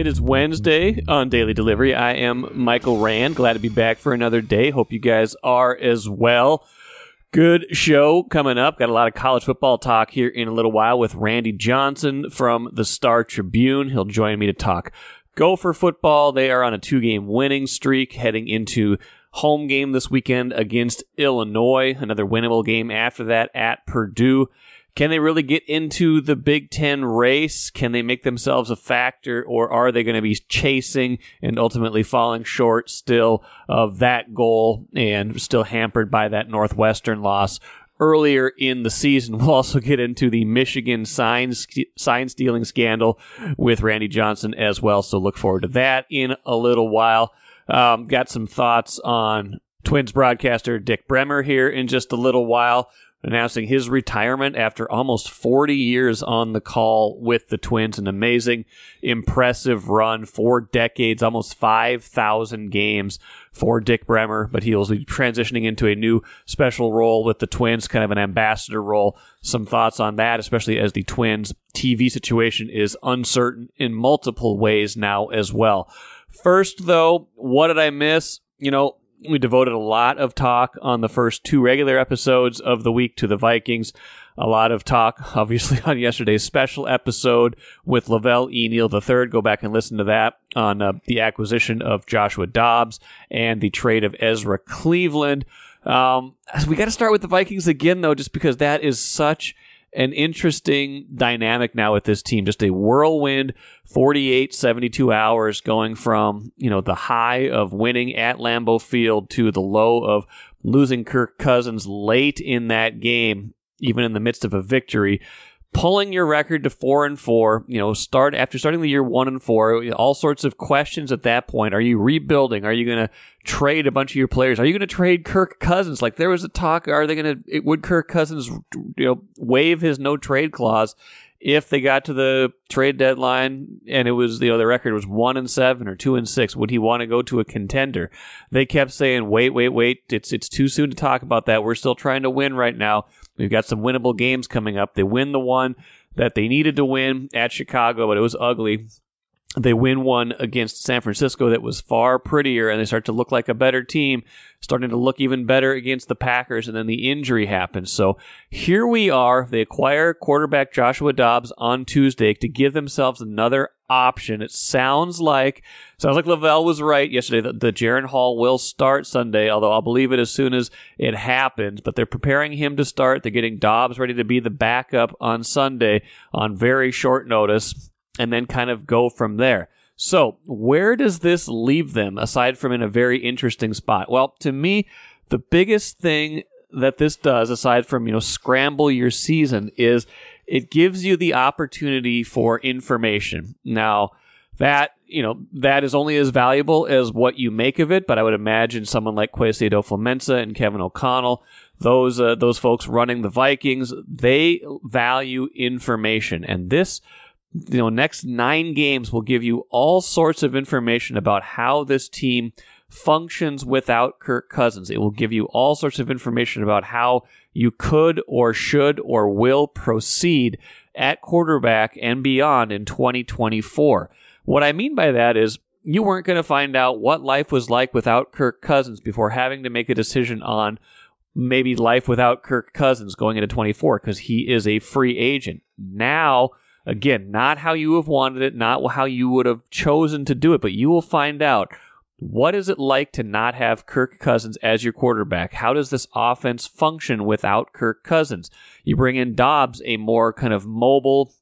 It is Wednesday on Daily Delivery. I am Michael Rand. Glad to be back for another day. Hope you guys are as well. Good show coming up. Got a lot of college football talk here in a little while with Randy Johnson from the Star Tribune. He'll join me to talk Gopher football. They are on a two game winning streak heading into home game this weekend against Illinois. Another winnable game after that at Purdue. Can they really get into the Big Ten race? Can they make themselves a factor, or are they going to be chasing and ultimately falling short still of that goal and still hampered by that Northwestern loss earlier in the season? We'll also get into the Michigan sign, sign stealing scandal with Randy Johnson as well, so look forward to that in a little while. Um, got some thoughts on Twins broadcaster Dick Bremer here in just a little while announcing his retirement after almost 40 years on the call with the Twins. An amazing, impressive run, four decades, almost 5,000 games for Dick Bremer, but he'll be transitioning into a new special role with the Twins, kind of an ambassador role. Some thoughts on that, especially as the Twins TV situation is uncertain in multiple ways now as well. First, though, what did I miss? You know, we devoted a lot of talk on the first two regular episodes of the week to the Vikings. A lot of talk, obviously, on yesterday's special episode with Lavelle E. Neal III. Go back and listen to that on uh, the acquisition of Joshua Dobbs and the trade of Ezra Cleveland. Um, we got to start with the Vikings again, though, just because that is such an interesting dynamic now with this team. Just a whirlwind 48, 72 hours going from, you know, the high of winning at Lambeau Field to the low of losing Kirk Cousins late in that game, even in the midst of a victory pulling your record to four and four, you know, start after starting the year one and four, all sorts of questions at that point. Are you rebuilding? Are you going to trade a bunch of your players? Are you going to trade Kirk Cousins? Like there was a talk, are they going to, would Kirk Cousins, you know, waive his no trade clause if they got to the trade deadline and it was, you know, the record was one and seven or two and six? Would he want to go to a contender? They kept saying, wait, wait, wait. It's, it's too soon to talk about that. We're still trying to win right now. We've got some winnable games coming up. They win the one that they needed to win at Chicago, but it was ugly. They win one against San Francisco that was far prettier, and they start to look like a better team, starting to look even better against the Packers, and then the injury happens. So here we are. They acquire quarterback Joshua Dobbs on Tuesday to give themselves another option. It sounds like sounds like Lavelle was right yesterday that the Jaren Hall will start Sunday, although I'll believe it as soon as it happens. But they're preparing him to start. They're getting Dobbs ready to be the backup on Sunday on very short notice, and then kind of go from there. So, where does this leave them aside from in a very interesting spot? Well, to me, the biggest thing that this does, aside from, you know, scramble your season, is it gives you the opportunity for information. Now, that you know that is only as valuable as what you make of it. But I would imagine someone like Kwesi Adofo-Mensah and Kevin O'Connell, those uh, those folks running the Vikings, they value information, and this you know next nine games will give you all sorts of information about how this team functions without Kirk Cousins. It will give you all sorts of information about how you could or should or will proceed at quarterback and beyond in 2024. What I mean by that is you weren't going to find out what life was like without Kirk Cousins before having to make a decision on maybe life without Kirk Cousins going into 24 because he is a free agent. Now, again, not how you have wanted it, not how you would have chosen to do it, but you will find out what is it like to not have Kirk Cousins as your quarterback? How does this offense function without Kirk Cousins? You bring in Dobbs, a more kind of mobile,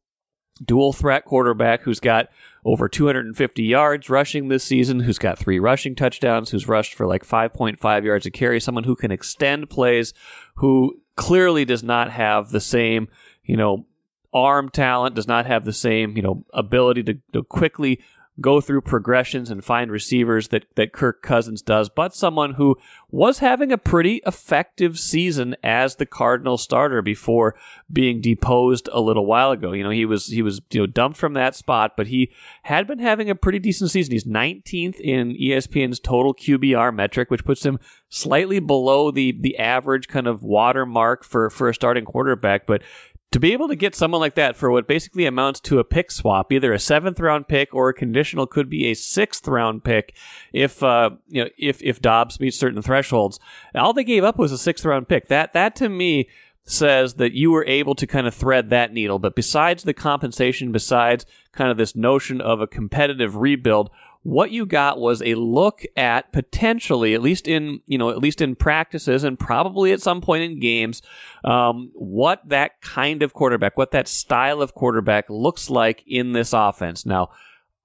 dual threat quarterback who's got over 250 yards rushing this season, who's got three rushing touchdowns, who's rushed for like 5.5 yards a carry, someone who can extend plays, who clearly does not have the same, you know, arm talent, does not have the same, you know, ability to, to quickly go through progressions and find receivers that, that Kirk Cousins does, but someone who was having a pretty effective season as the Cardinal starter before being deposed a little while ago. You know, he was he was you know dumped from that spot, but he had been having a pretty decent season. He's 19th in ESPN's total QBR metric, which puts him slightly below the the average kind of watermark for for a starting quarterback, but to be able to get someone like that for what basically amounts to a pick swap, either a seventh round pick or a conditional could be a sixth round pick if uh, you know if if Dobbs meets certain thresholds. All they gave up was a sixth round pick. That that to me says that you were able to kind of thread that needle. But besides the compensation, besides kind of this notion of a competitive rebuild, what you got was a look at potentially, at least in you know, at least in practices and probably at some point in games, um, what that kind of quarterback, what that style of quarterback looks like in this offense. Now,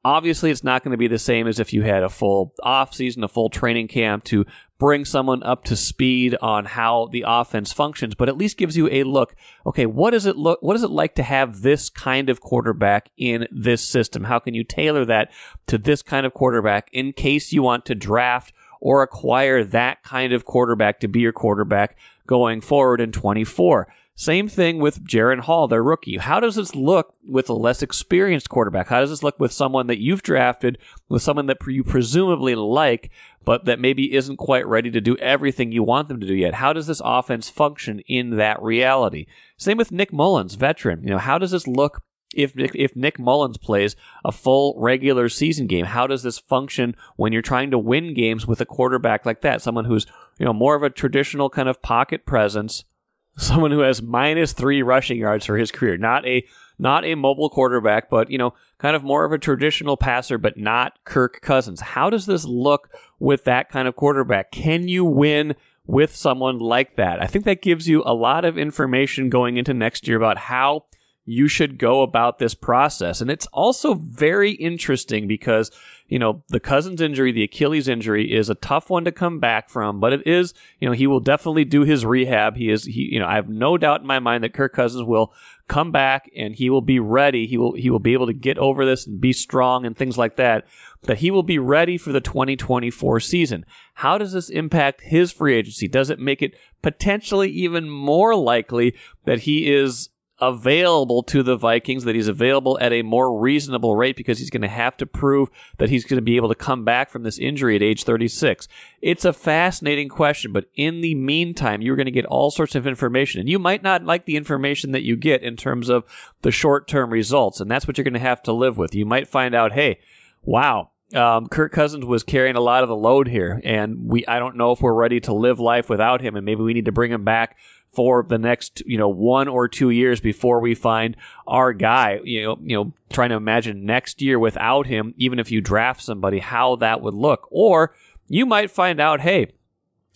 obviously, it's not going to be the same as if you had a full off season, a full training camp to bring someone up to speed on how the offense functions, but at least gives you a look. Okay, what does it look? What is it like to have this kind of quarterback in this system? How can you tailor that to this kind of quarterback in case you want to draft or acquire that kind of quarterback to be your quarterback going forward in 24? Same thing with Jaren Hall, their rookie. How does this look with a less experienced quarterback? How does this look with someone that you've drafted, with someone that you presumably like, but that maybe isn't quite ready to do everything you want them to do yet? How does this offense function in that reality? Same with Nick Mullens, veteran. You know, how does this look if if Nick Mullens plays a full regular season game, how does this function when you're trying to win games with a quarterback like that? Someone who's you know more of a traditional kind of pocket presence, someone who has minus three rushing yards for his career, not a not a mobile quarterback, but you know, kind of more of a traditional passer, but not Kirk Cousins. How does this look with that kind of quarterback? Can you win with someone like that? I think that gives you a lot of information going into next year about how you should go about this process. And it's also very interesting because, you know, the Cousins injury, the Achilles injury is a tough one to come back from, but it is, you know, he will definitely do his rehab. He is, he, you know, I have no doubt in my mind that Kirk Cousins will come back and he will be ready. He will, he will be able to get over this and be strong and things like that. That he will be ready for the 2024 season. How does this impact his free agency? Does it make it potentially even more likely that he is available to the Vikings, that he's available at a more reasonable rate because he's going to have to prove that he's going to be able to come back from this injury at age 36. It's a fascinating question, but in the meantime, you're going to get all sorts of information, and you might not like the information that you get in terms of the short term results, and that's what you're going to have to live with. You might find out, hey, wow, um, Kirk Cousins was carrying a lot of the load here, and we I don't know if we're ready to live life without him, and maybe we need to bring him back for the next you know one or two years before we find our guy. You know, you know, trying to imagine next year without him, even if you draft somebody, how that would look, or you might find out, hey.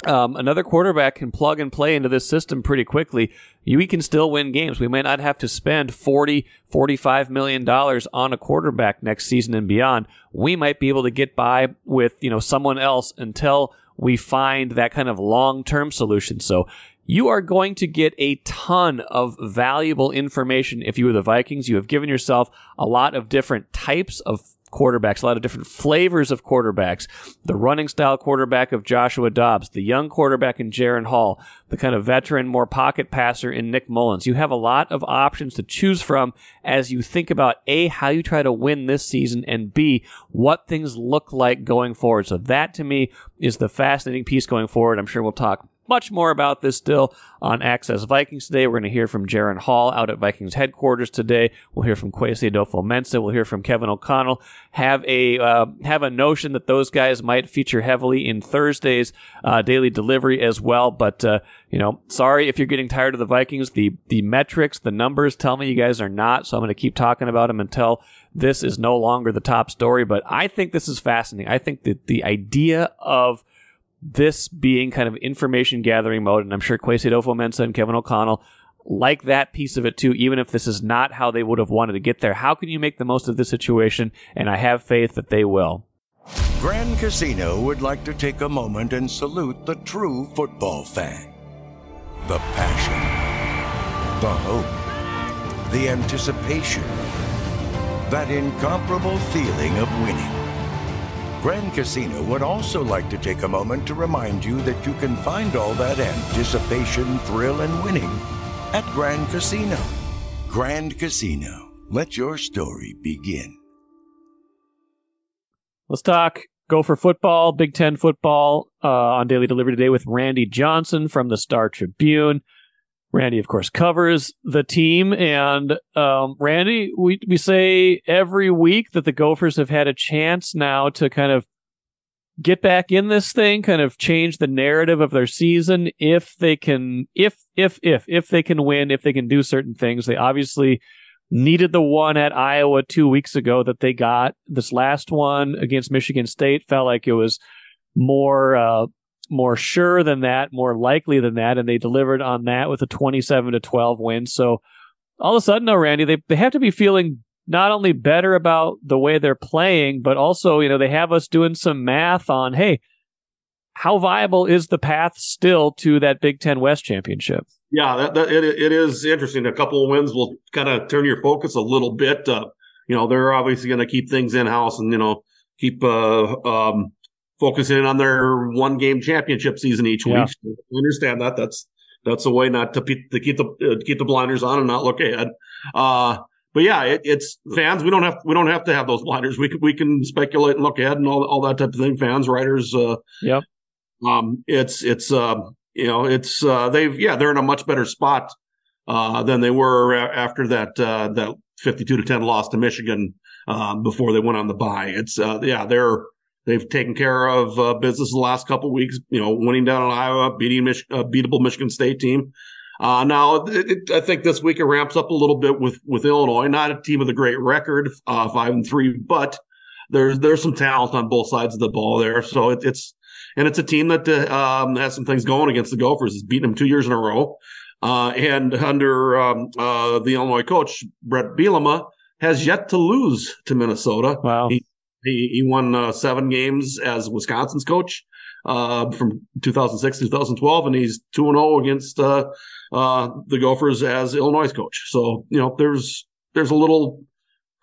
Um, another quarterback can plug and play into this system pretty quickly. We can still win games. We may not have to spend 40, 45 million dollars on a quarterback next season and beyond. We might be able to get by with, you know, someone else until we find that kind of long-term solution. So you are going to get a ton of valuable information if you are the Vikings. You have given yourself a lot of different types of quarterbacks, a lot of different flavors of quarterbacks. The running style quarterback of Joshua Dobbs, the young quarterback in Jaren Hall, the kind of veteran, more pocket passer in Nick Mullens. You have a lot of options to choose from as you think about A, how you try to win this season, and B, what things look like going forward. So that to me is the fascinating piece going forward. I'm sure we'll talk much more about this still on Access Vikings today. We're going to hear from Jaren Hall out at Vikings headquarters today. We'll hear from Kwesi Adofo-Mensah. We'll hear from Kevin O'Connell. Have a uh, have a notion that those guys might feature heavily in Thursday's uh, daily delivery as well. But uh, you know, sorry if you're getting tired of the Vikings. The the metrics, the numbers tell me you guys are not. So I'm going to keep talking about them until this is no longer the top story. But I think this is fascinating. I think that the idea of this being kind of information gathering mode, and I'm sure Kwesi Adofo-Mensah and Kevin O'Connell like that piece of it too, even if this is not how they would have wanted to get there. How can you make the most of this situation? And I have faith that they will. Grand Casino would like to take a moment and salute the true football fan. The passion, the hope, the anticipation, that incomparable feeling of winning. Grand Casino would also like to take a moment to remind you that you can find all that anticipation, thrill, and winning at Grand Casino. Grand Casino, let your story begin. Let's talk Gopher football, Big Ten football uh, on Daily Delivery today with Randy Johnson from the Star Tribune. Randy, of course, covers the team. And um, Randy, we, we say every week that the Gophers have had a chance now to kind of get back in this thing, kind of change the narrative of their season if they can, if, if, if, if they can win, if they can do certain things. They obviously needed the one at Iowa two weeks ago that they got. This last one against Michigan State felt like it was more, uh, more sure than that, more likely than that, and they delivered on that with a 27 to 12 win. So all of a sudden, though, Randy, they, they have to be feeling not only better about the way they're playing, but also, you know, they have us doing some math on, hey, how viable is the path still to that Big Ten West championship? Yeah, that, that it, it is interesting. A couple of wins will kind of turn your focus a little bit. Uh, you know, they're obviously going to keep things in house and you know keep uh, um, focusing on their one game championship season each yeah. week. I understand that. That's that's a way not to, to keep the uh, keep the blinders on and not look ahead. Uh, but yeah, it, it's fans. We don't have we don't have to have those blinders. We can we can speculate and look ahead and all all that type of thing. Fans, writers. Uh, yep. Um, it's it's uh, you know it's uh, they've yeah they're in a much better spot uh, than they were after that uh, that fifty two to ten loss to Michigan um, before they went on the bye. It's uh, yeah they're They've taken care of uh, business the last couple weeks, you know, winning down in Iowa, beating Mich- a beatable Michigan State team. Uh, now, it, it, I think this week it ramps up a little bit with, with Illinois, not a team with a great record, uh, five and three, but there's, there's some talent on both sides of the ball there. So it, it's, and it's a team that, uh, um, has some things going against the Gophers. It's beaten them two years in a row. Uh, and under, um, uh, the Illinois coach, Bret Bielema, has yet to lose to Minnesota. Wow. He, he, he won uh, seven games as Wisconsin's coach uh, from 2006 to 2012, and he's 2 0 against uh, uh, the Gophers as Illinois coach. So, you know, there's there's a little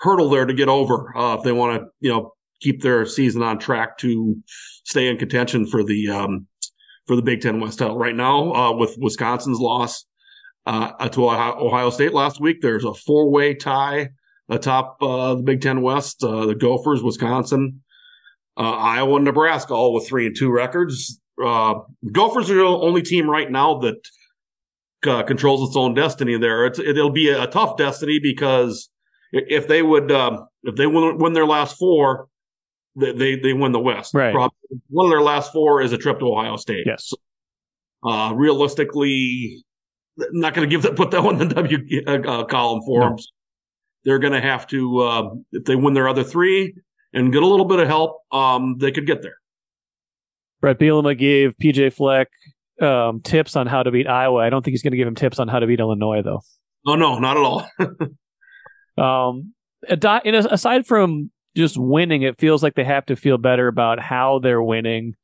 hurdle there to get over uh, if they want to, you know, keep their season on track to stay in contention for the um, for the Big Ten West title. Right now, uh, with Wisconsin's loss to Ohio State last week, there's a four way tie atop uh, the Big Ten West. Uh, the Gophers, Wisconsin, uh, Iowa, and Nebraska, all with three and two records. Uh, Gophers are the only team right now that uh, controls its own destiny. There, it's, it'll be a, a tough destiny because if they would, um, if they win, win, their last four, they, they, they win the West. Right. Probably one of their last four is a trip to Ohio State. Yes. Uh, realistically, not going to give that put that one in the W column for no. them they're going to have to, uh, if they win their other three and get a little bit of help, um, they could get there. Bret Bielema gave PJ Fleck um, tips on how to beat Iowa. I don't think he's going to give him tips on how to beat Illinois, though. Oh no, not at all. um, aside from just winning, it feels like they have to feel better about how they're winning.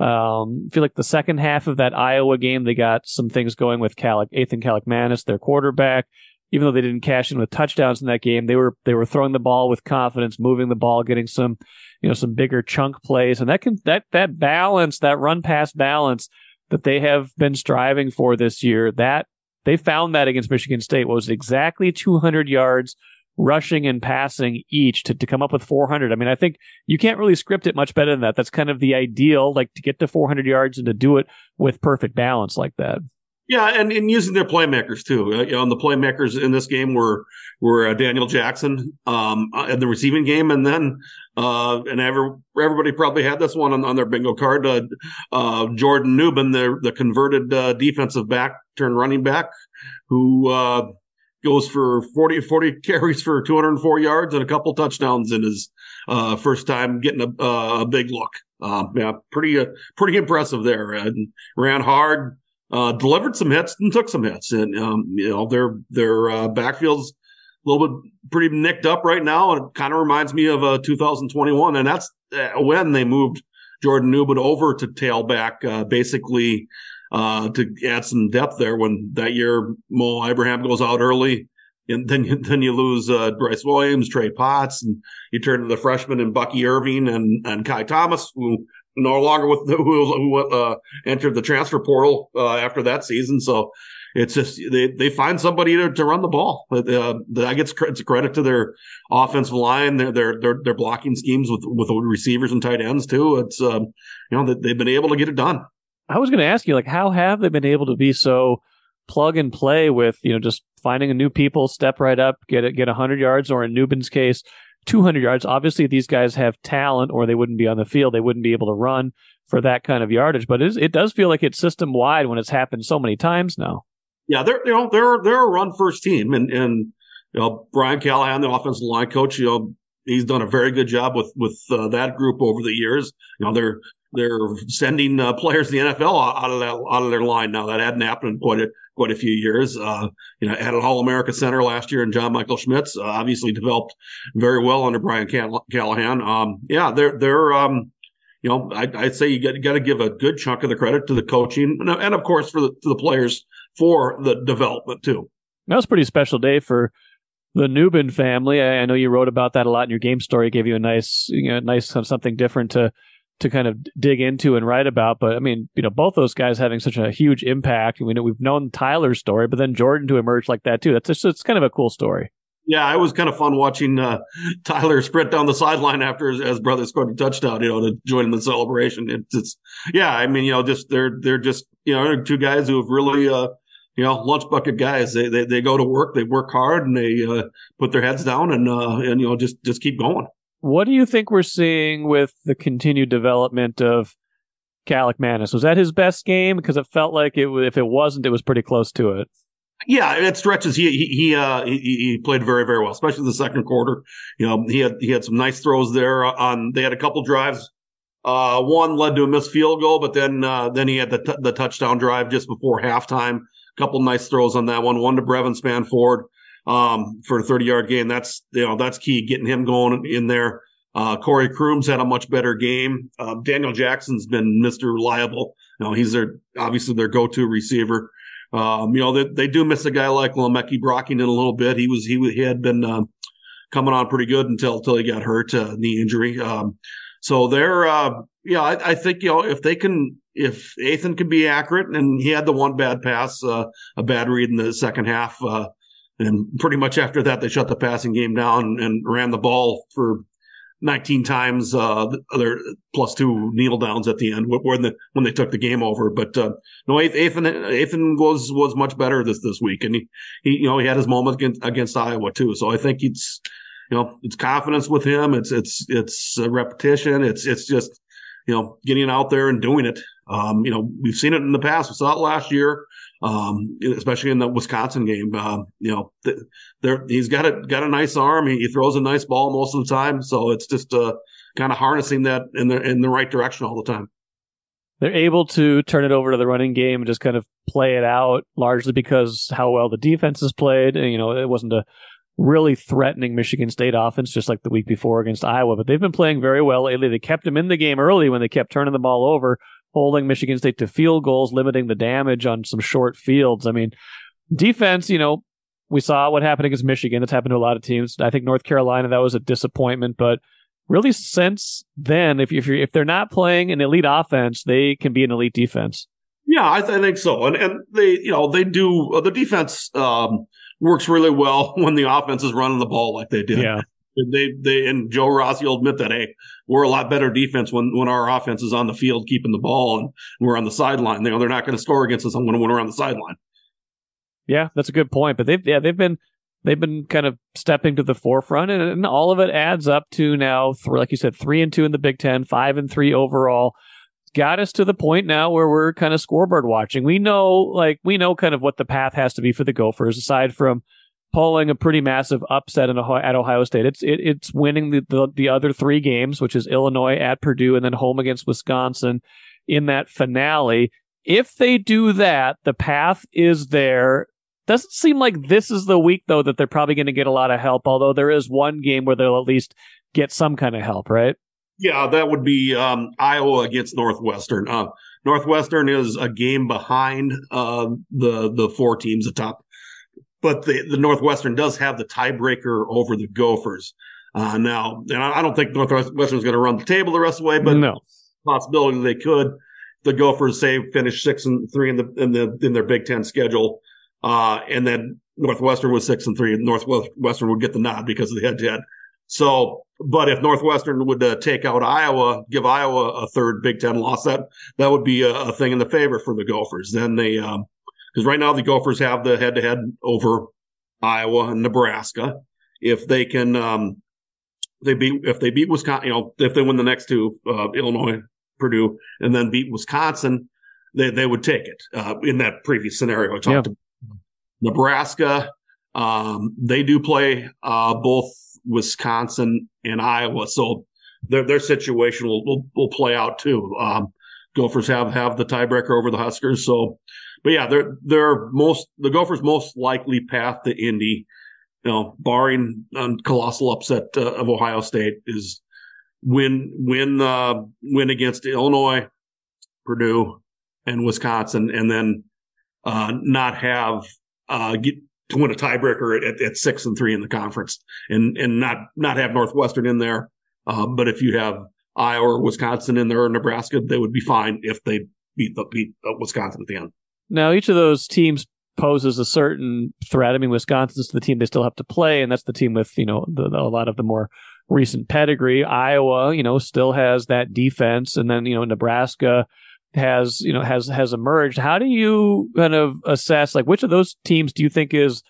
Um, I feel like the second half of that Iowa game, they got some things going with Calic, Athan Kaliakmanis, their quarterback even though they didn't cash in with touchdowns in that game, they were they were throwing the ball with confidence, moving the ball, getting some you know some bigger chunk plays, and that can that that balance, that run pass balance that they have been striving for this year, that they found that against Michigan State was exactly 200 yards rushing and passing each to, to come up with 400. I mean, I think you can't really script it much better than that. That's kind of the ideal, like to get to 400 yards and to do it with perfect balance like that. Yeah, and, and using their playmakers too. Uh, you know, the playmakers in this game were were uh, Daniel Jackson um, uh, in the receiving game, and then uh, and every, everybody probably had this one on, on their bingo card. Uh, uh, Jordan Nubin, the the converted defensive back turned running back, who goes for 40, 40 carries for 204 yards and a couple touchdowns in his first time getting a, a big look. Um, yeah, pretty pretty impressive there. And ran hard uh, delivered some hits and took some hits. And, um, you know, their, their, uh, backfield's a little bit pretty nicked up right now. It kind of reminds me of, uh, 2021. And that's uh, when they moved Jordan Nubin over to tailback, uh, basically, uh, to add some depth there when that year Mo Ibrahim goes out early. And then you, then you lose uh, Bryce Williams, Trey Potts, and you turn to the freshman and Bucky Irving and, and Ky Thomas, who no longer with the, who, who uh, entered the transfer portal uh, after that season. So it's just they, they find somebody to, to run the ball. Uh, I get it's a credit to their offensive line, their their their, their blocking schemes with with receivers and tight ends too. It's um, you know they've been able to get it done. I was going to ask you like how have they been able to be so plug and play with you know just finding a new people, step right up, get it, get hundred yards, or in Nubin's case, two hundred yards. Obviously, these guys have talent, or they wouldn't be on the field. They wouldn't be able to run for that kind of yardage. But it, is, it does feel like it's system wide when it's happened so many times now. Yeah, they're you know they're they're a run first team, and and you know Brian Callahan, the offensive line coach, you know he's done a very good job with with uh, that group over the years. You know they're they're sending uh, players in the NFL out of that out of their line now. That hadn't happened in quite a quite a few years. Uh, you know, added All America center last year, and John Michael Schmitz uh, obviously developed very well under Brian Callahan. Um, yeah, they're they're um, you know, I, would say you got, got to give a good chunk of the credit to the coaching, and, and of course for the to the players for the development too. That was a pretty special day for the Nubin family. I, I, know you wrote about that a lot in your game story. It gave you a nice, you know, nice something different to to kind of dig into and write about. But I mean, you know, both those guys having such a huge impact. We know we've known Tyler's story, but then Jordan to emerge like that too. That's just it's kind of a cool story. Yeah, it was kind of fun watching uh, Tyler sprint down the sideline after his, his, brother scored a touchdown. You know, to join in the celebration. It's, it's yeah. I mean, you know, just they're they're just you know two guys who have really uh, you know lunch bucket guys. They they they go to work, they work hard, and they uh, put their heads down and uh, and you know just just keep going. What do you think we're seeing with the continued development of Kaliakmanis? Was that his best game? Because it felt like it, if it wasn't, it was pretty close to it. Yeah, it stretches. He he he, uh, he, he played very very well, especially the second quarter. You know, he had he had some nice throws there. On they had a couple drives. Uh, one led to a missed field goal, but then uh, then he had the t- the touchdown drive just before halftime. A couple nice throws on that one. One to Brevyn Spann-Ford um, for a 30 yard gain. That's, you know, that's key, getting him going in there. Uh, Corey Crooms had a much better game. Uh, Daniel Jackson's been Mr. Reliable. You know, he's their, obviously their go-to receiver. Um, you know, they, they do miss a guy like Le'Meke Brockington a little bit. He was, he, he had been, uh, coming on pretty good until, until he got hurt, uh, knee injury. Um, so they're, uh, yeah, I, I, think, you know, if they can, if Athan can be accurate and he had the one bad pass, uh, a bad read in the second half, uh, and pretty much after that, they shut the passing game down and ran the ball for 19 times, uh, plus two kneel downs at the end when the, when they took the game over. But, uh, no, Athan, Athan was, was much better this, this week. And he, he, you know, he had his moment against, against Iowa too. So I think it's, you know, it's confidence with him. It's, it's, it's repetition. It's, it's just, you know, getting out there and doing it. Um, you know, we've seen it in the past. We saw it last year um, especially in the Wisconsin game. Uh, you know, th- there he's got a got a nice arm. He, he, throws a nice ball most of the time. So it's just uh, kind of harnessing that in the in the right direction all the time. They're able to turn it over to the running game and just kind of play it out, largely because how well the defense has played. And, you know, it wasn't a really threatening Michigan State offense, just like the week before against Iowa. But they've been playing very well lately. They kept them in the game early when they kept turning the ball over holding Michigan State to field goals, limiting the damage on some short fields. I mean, defense, you know, we saw what happened against Michigan. That's happened to a lot of teams. I think North Carolina, that was a disappointment, but really since then, if if, if they're not playing an elite offense, they can be an elite defense. Yeah, I, th- I think so. And and they, you know, they do uh, the defense um, works really well when the offense is running the ball like they did. Yeah. They they and Joe Rossi will admit that hey, we're a lot better defense when when our offense is on the field keeping the ball and we're on the sideline. Know, they're not going to score against us when, we're on the sideline. Yeah, that's a good point. But they've yeah they've been they've been kind of stepping to the forefront, and, and all of it adds up to now, like you said, three and two in the Big Ten, five and three overall. Got us to the point now where we're kind of scoreboard watching. We know, like, we know kind of what the path has to be for the Gophers, aside from pulling a pretty massive upset in Ohio, at Ohio State. It's it, it's winning the, the, the other three games, which is Illinois at Purdue and then home against Wisconsin in that finale. If they do that, the path is there. Doesn't seem like this is the week though that they're probably going to get a lot of help. Although there is one game where they'll at least get some kind of help, right? Yeah, that would be um, Iowa against Northwestern. Uh, Northwestern is a game behind uh, the the four teams atop but the, the Northwestern does have the tiebreaker over the Gophers. Uh, now, and I, I don't think Northwestern is going to run the table the rest of the way, but no possibility they could. The Gophers say finish six and three in the in the in their Big Ten schedule, uh, and then Northwestern was six and three. Northwestern would get the nod because of the head to head. So, but if Northwestern would uh, take out Iowa, give Iowa a third Big Ten loss, that that would be a, a, thing in the favor for the Gophers. Then they um, because right now the Gophers have the head to head over Iowa and Nebraska. If they can, um, they beat if they beat Wisconsin, you know, if they win the next two, uh, Illinois, Purdue, and then beat Wisconsin, they they would take it uh, in that previous scenario. I talked yeah. Nebraska. Um, they do play uh, both Wisconsin and Iowa, so their their situation will will, will play out too. Um, Gophers have have the tiebreaker over the Huskers, so but yeah, they're they're most the Gophers' most likely path to Indy, you know, barring a colossal upset uh, of Ohio State, is win win uh, win against Illinois, Purdue, and Wisconsin, and then uh, not have uh, get to win a tiebreaker at, at, six and three in the conference, and and not not have Northwestern in there. Uh, but if you have Iowa or Wisconsin in there or Nebraska, they would be fine if they beat the beat Wisconsin at the end. Now, each of those teams poses a certain threat. I mean, Wisconsin's the team they still have to play, and that's the team with you know the, the, a lot of the more recent pedigree. Iowa, you know, still has that defense, and then you know Nebraska has you know has has emerged. How do you kind of assess like which of those teams do you think is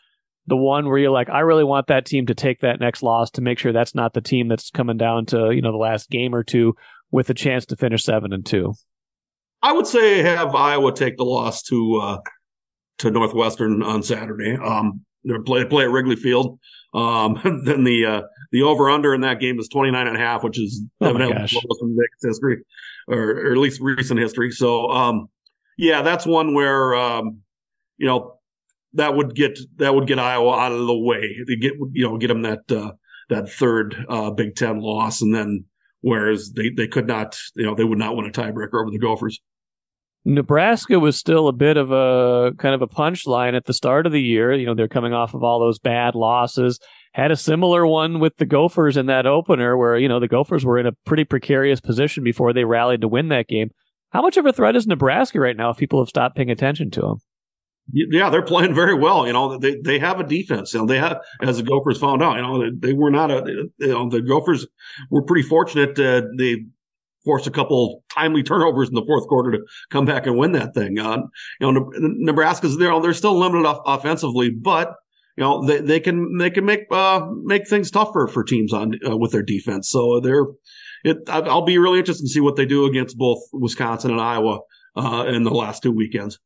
the one where you're like, I really want that team to take that next loss to make sure that's not the team that's coming down to you know the last game or two with a chance to finish seven and two. I would say have Iowa take the loss to uh, to Northwestern on Saturday. Um, they play play at Wrigley Field. Um, then the uh, the over under in that game is 29 and a half, which is oh evidently lowest in history, or, or, at least recent history. So, um, yeah, that's one where um, you know that would get that would get Iowa out of the way to get you know get them that uh, that third uh, Big Ten loss, and then whereas they they could not you know they would not win a tiebreaker over the Gophers. Nebraska was still a bit of a kind of a punchline at the start of the year. You know, they're coming off of all those bad losses. Had a similar one with the Gophers in that opener where, you know, the Gophers were in a pretty precarious position before they rallied to win that game. How much of a threat is Nebraska right now if people have stopped paying attention to them? Yeah, they're playing very well. You know, they they have a defense. They have as the Gophers found out. You know, they, they were not a. You know, the Gophers were pretty fortunate. Uh, they forced a couple timely turnovers in the fourth quarter to come back and win that thing. Uh, you know, Nebraska's there; they're still limited off- offensively, but you know they, they can they can make uh, make things tougher for teams on uh, with their defense. So they're it. I'll be really interested to see what they do against both Wisconsin and Iowa uh, in the last two weekends.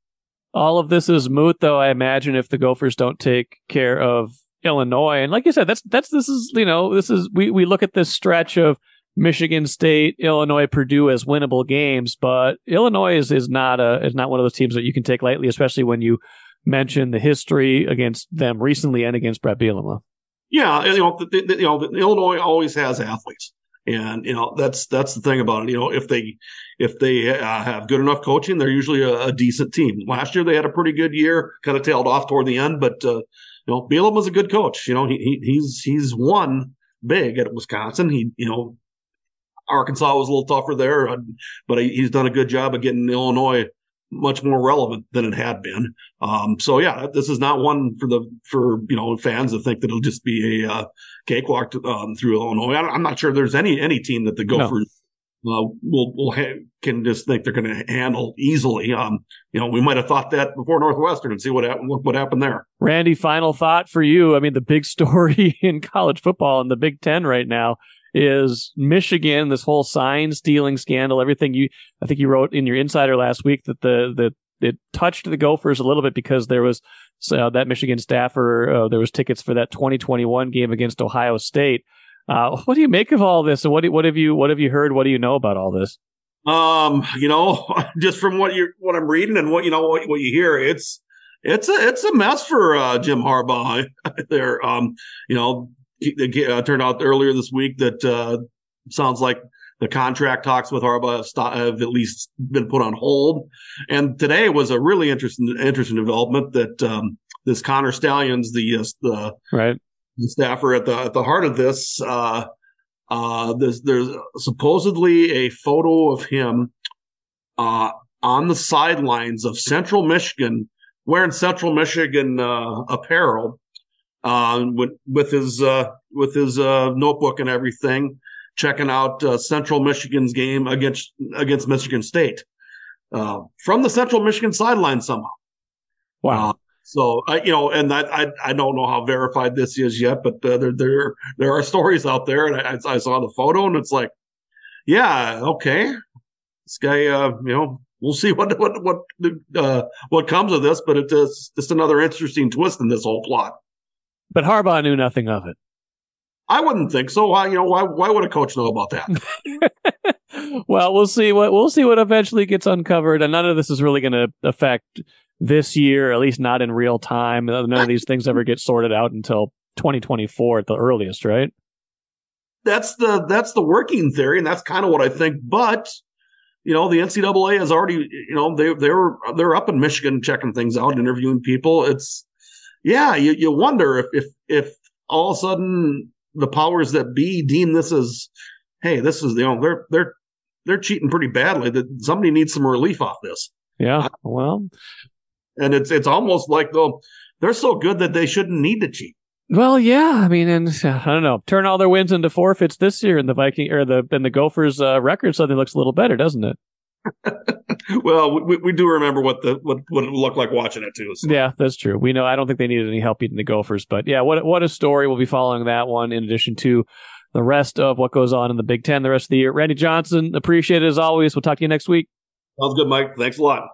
All of this is moot, though. I imagine if the Gophers don't take care of Illinois, and like you said, that's that's this is you know this is we we look at this stretch of Michigan State, Illinois, Purdue as winnable games, but Illinois is, is not a is not one of those teams that you can take lightly, especially when you mention the history against them recently and against Bret Bielema. Yeah, you know, the, the, you know, the, Illinois always has athletes, and you know that's that's the thing about it. You know, if they if they uh, have good enough coaching, they're usually a, a, decent team. Last year they had a pretty good year, kind of tailed off toward the end, but uh, you know, Bielema's a good coach. You know, he, he he's he's won big at Wisconsin. He you know Arkansas was a little tougher there, uh, but he's done a good job of getting Illinois much more relevant than it had been. Um, so yeah, this is not one for the for you know fans to think that it'll just be a uh, cakewalk to, um, through Illinois. I'm not sure there's any any team that the Gophers. No. Uh, will will ha- can just think they're going to handle easily. Um, you know, we might have thought that before Northwestern and see what happened. What happened there. Randy, final thought for you. I mean, the big story in college football in the Big Ten right now is Michigan, this whole sign stealing scandal, everything you, I think you wrote in your insider last week that the, the, it touched the Gophers a little bit because there was uh, that Michigan staffer, uh, there was tickets for that 2021 game against Ohio State. Uh, what do you make of all this? And what, do, what have you, what have you heard? What do you know about all this? Um, you know, just from what you what I'm reading and what you know what, what you hear, it's it's a it's a mess for uh, Jim Harbaugh there. Um, you know, uh, turned out earlier this week that uh, sounds like the contract talks with Harbaugh have, have, at least been put on hold. And today was a really interesting interesting development that um, this Connor Stalions, the uh, the right the staffer at the at the heart of this, uh, uh, there's there's supposedly a photo of him uh, on the sidelines of Central Michigan wearing Central Michigan uh, apparel uh, with, with his uh, with his uh, notebook and everything, checking out uh, Central Michigan's game against against Michigan State uh, from the Central Michigan sideline somehow. Wow. Uh, so I, you know, and I, I, I don't know how verified this is yet, but uh, there there there are stories out there, and I, I saw the photo, and it's like, yeah, okay, this guy, uh, you know, we'll see what what what uh, what comes of this, but it's just another interesting twist in this whole plot. But Harbaugh knew nothing of it. I wouldn't think so. Why, you know, why why would a coach know about that? well, we'll see what we'll see what eventually gets uncovered, and none of this is really going to affect this year, at least not in real time. None of these things ever get sorted out until 2024 at the earliest, right? That's the that's the working theory, and that's kind of what I think. But you know, the NCAA has already, you know, they they're they're up in Michigan checking things out, interviewing people. It's yeah, you you wonder if if if all of a sudden the powers that be deem this as, hey, this is you know they're they're they're cheating pretty badly. That somebody needs some relief off this. Yeah, well, and it's it's almost like though they're so good that they shouldn't need to cheat. Well, yeah, I mean, and I don't know, turn all their wins into forfeits this year, and the Viking or the and the Gophers' uh, record suddenly looks a little better, doesn't it? well, we, we do remember what the what what it looked like watching it too. So. Yeah, that's true. We know. I don't think they needed any help beating the Gophers, but yeah, what what a story. We'll be following that one in addition to the rest of what goes on in the Big Ten the rest of the year. Randy Johnson, appreciate it as always. We'll talk to you next week. Sounds good, Mike. Thanks a lot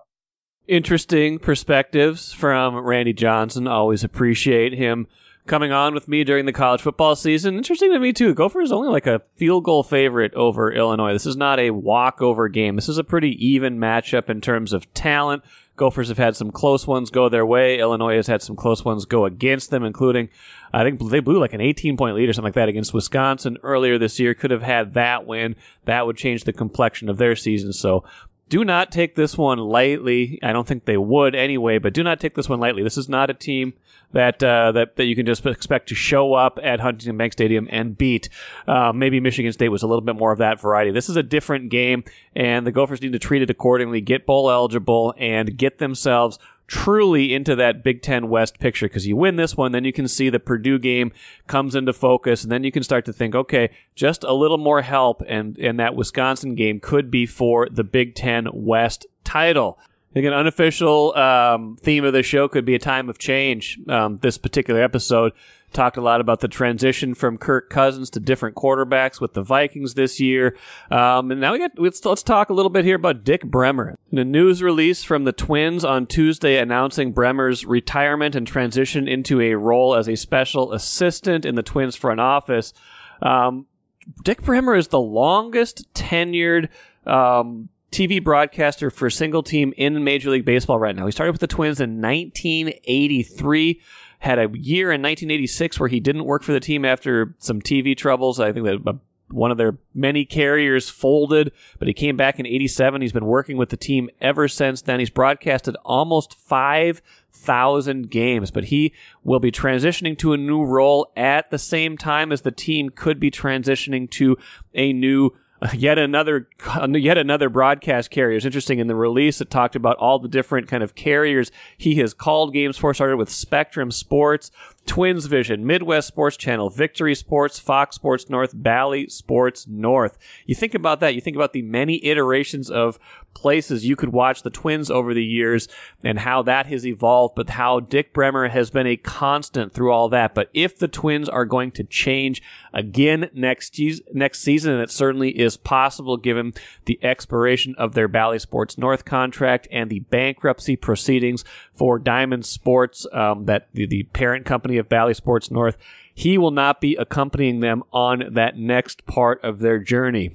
interesting perspectives from Randy Johnson. Always appreciate him coming on with me during the college football season. Interesting to me too. Gopher is only like a field goal favorite over Illinois. This is not a walkover game. This is a pretty even matchup in terms of talent. Gophers have had some close ones go their way. Illinois has had some close ones go against them, including I think they blew like an 18 point lead or something like that against Wisconsin earlier this year. Could have had that win. That would change the complexion of their season. So do not take this one lightly. I don't think they would anyway, but do not take this one lightly. This is not a team that uh, that that you can just expect to show up at Huntington Bank Stadium and beat. Uh, maybe Michigan State was a little bit more of that variety. This is a different game, and the Gophers need to treat it accordingly. Get bowl eligible and get themselves truly into that Big Ten West picture because you win this one, then you can see the Purdue game comes into focus, and then you can start to think, okay, just a little more help, and and that Wisconsin game could be for the Big Ten West title. I think an unofficial um, theme of the show could be a time of change. Um, this particular episode talked a lot about the transition from Kirk Cousins to different quarterbacks with the Vikings this year. Um, and now we got let's, let's talk a little bit here about Dick Bremer. A news release from the Twins on Tuesday announcing Bremer's retirement and transition into a role as a special assistant in the Twins front office. Um, Dick Bremer is the longest tenured um, TV broadcaster for a single team in Major League Baseball right now. He started with the Twins in 1983, had a year in 1986 where he didn't work for the team after some TV troubles. I think that uh, one of their many carriers folded, but he came back in 87. He's been working with the team ever since then. He's broadcasted almost 5,000 games, but he will be transitioning to a new role at the same time as the team could be transitioning to a new yet another yet another broadcast carrier. It's interesting in the release it talked about all the different kind of carriers he has called games for. Started with Spectrum Sports, Twins Vision, Midwest Sports Channel, Victory Sports, Fox Sports North, Bally Sports North. You think about that, you think about the many iterations of places you could watch the Twins over the years and how that has evolved, but how Dick Bremer has been a constant through all that. But if the Twins are going to change again next, next season, and it certainly is possible given the expiration of their Bally Sports North contract and the bankruptcy proceedings for Diamond Sports, um, that the, the parent company of Bally Sports North, he will not be accompanying them on that next part of their journey.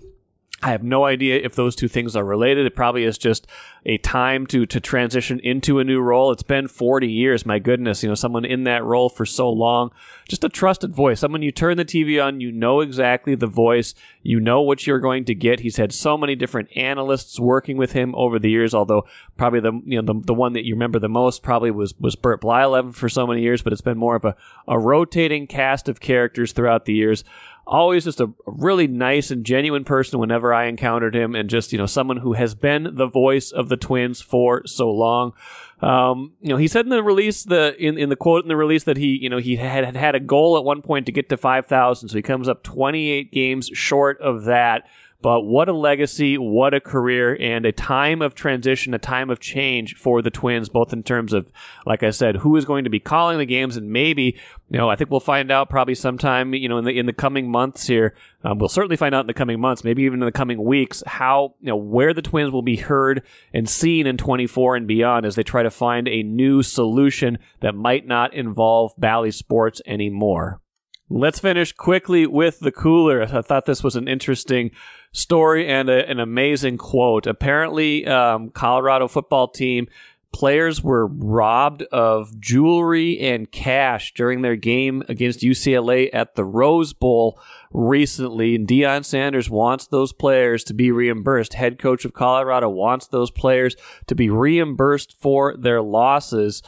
I have no idea if those two things are related. It probably is just a time to to transition into a new role. It's been 40 years, my goodness, you know, someone in that role for so long. Just a trusted voice. Someone you turn the TV on, you know exactly the voice, you know what you're going to get. He's had so many different analysts working with him over the years, although probably the you know the, the one that you remember the most probably was was Bert Blyleven for so many years, but it's been more of a, a rotating cast of characters throughout the years always just a really nice and genuine person whenever I encountered him, and just you know someone who has been the voice of the Twins for so long. Um, you know, he said in the release the in, in the quote in the release that he you know he had, had a goal at one point to get to five thousand, so he comes up twenty eight games short of that. But what a legacy, what a career, and a time of transition, a time of change for the Twins, both in terms of, like I said, who is going to be calling the games, and maybe, you know, I think we'll find out probably sometime, you know, in the in the coming months here. Um, we'll certainly find out in the coming months, maybe even in the coming weeks, how you know where the Twins will be heard and seen in 24 and beyond as they try to find a new solution that might not involve Bally Sports anymore. Let's finish quickly with the cooler. I thought this was an interesting story and a, an amazing quote. Apparently, um, Colorado football team players were robbed of jewelry and cash during their game against UCLA at the Rose Bowl recently. And Deion Sanders wants those players to be reimbursed. Head coach of Colorado wants those players to be reimbursed for their losses.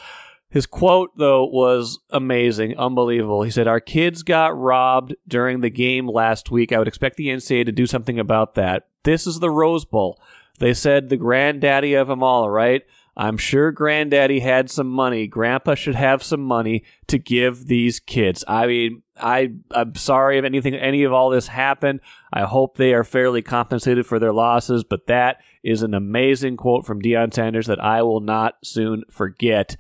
His quote, though, was amazing, unbelievable. He said, Our kids got robbed during the game last week. I would expect the NCAA to do something about that. This is the Rose Bowl. They said the granddaddy of them all, right? I'm sure granddaddy had some money. Grandpa should have some money to give these kids. I mean, I, I'm sorry if anything, any of all this happened. I hope they are fairly compensated for their losses, but that is an amazing quote from Deion Sanders that I will not soon forget.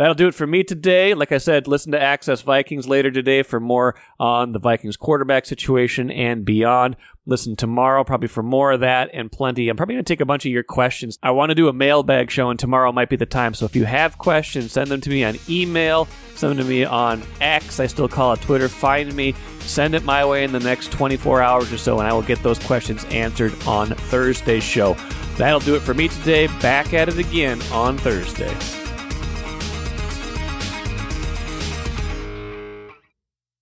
That'll do it for me today. Like I said, listen to Access Vikings later today for more on the Vikings quarterback situation and beyond. Listen tomorrow, probably for more of that and plenty. I'm probably going to take a bunch of your questions. I want to do a mailbag show, and tomorrow might be the time. So if you have questions, send them to me on email, send them to me on X. I still call it Twitter. Find me, send it my way in the next 24 hours or so, and I will get those questions answered on Thursday's show. That'll do it for me today. Back at it again on Thursday.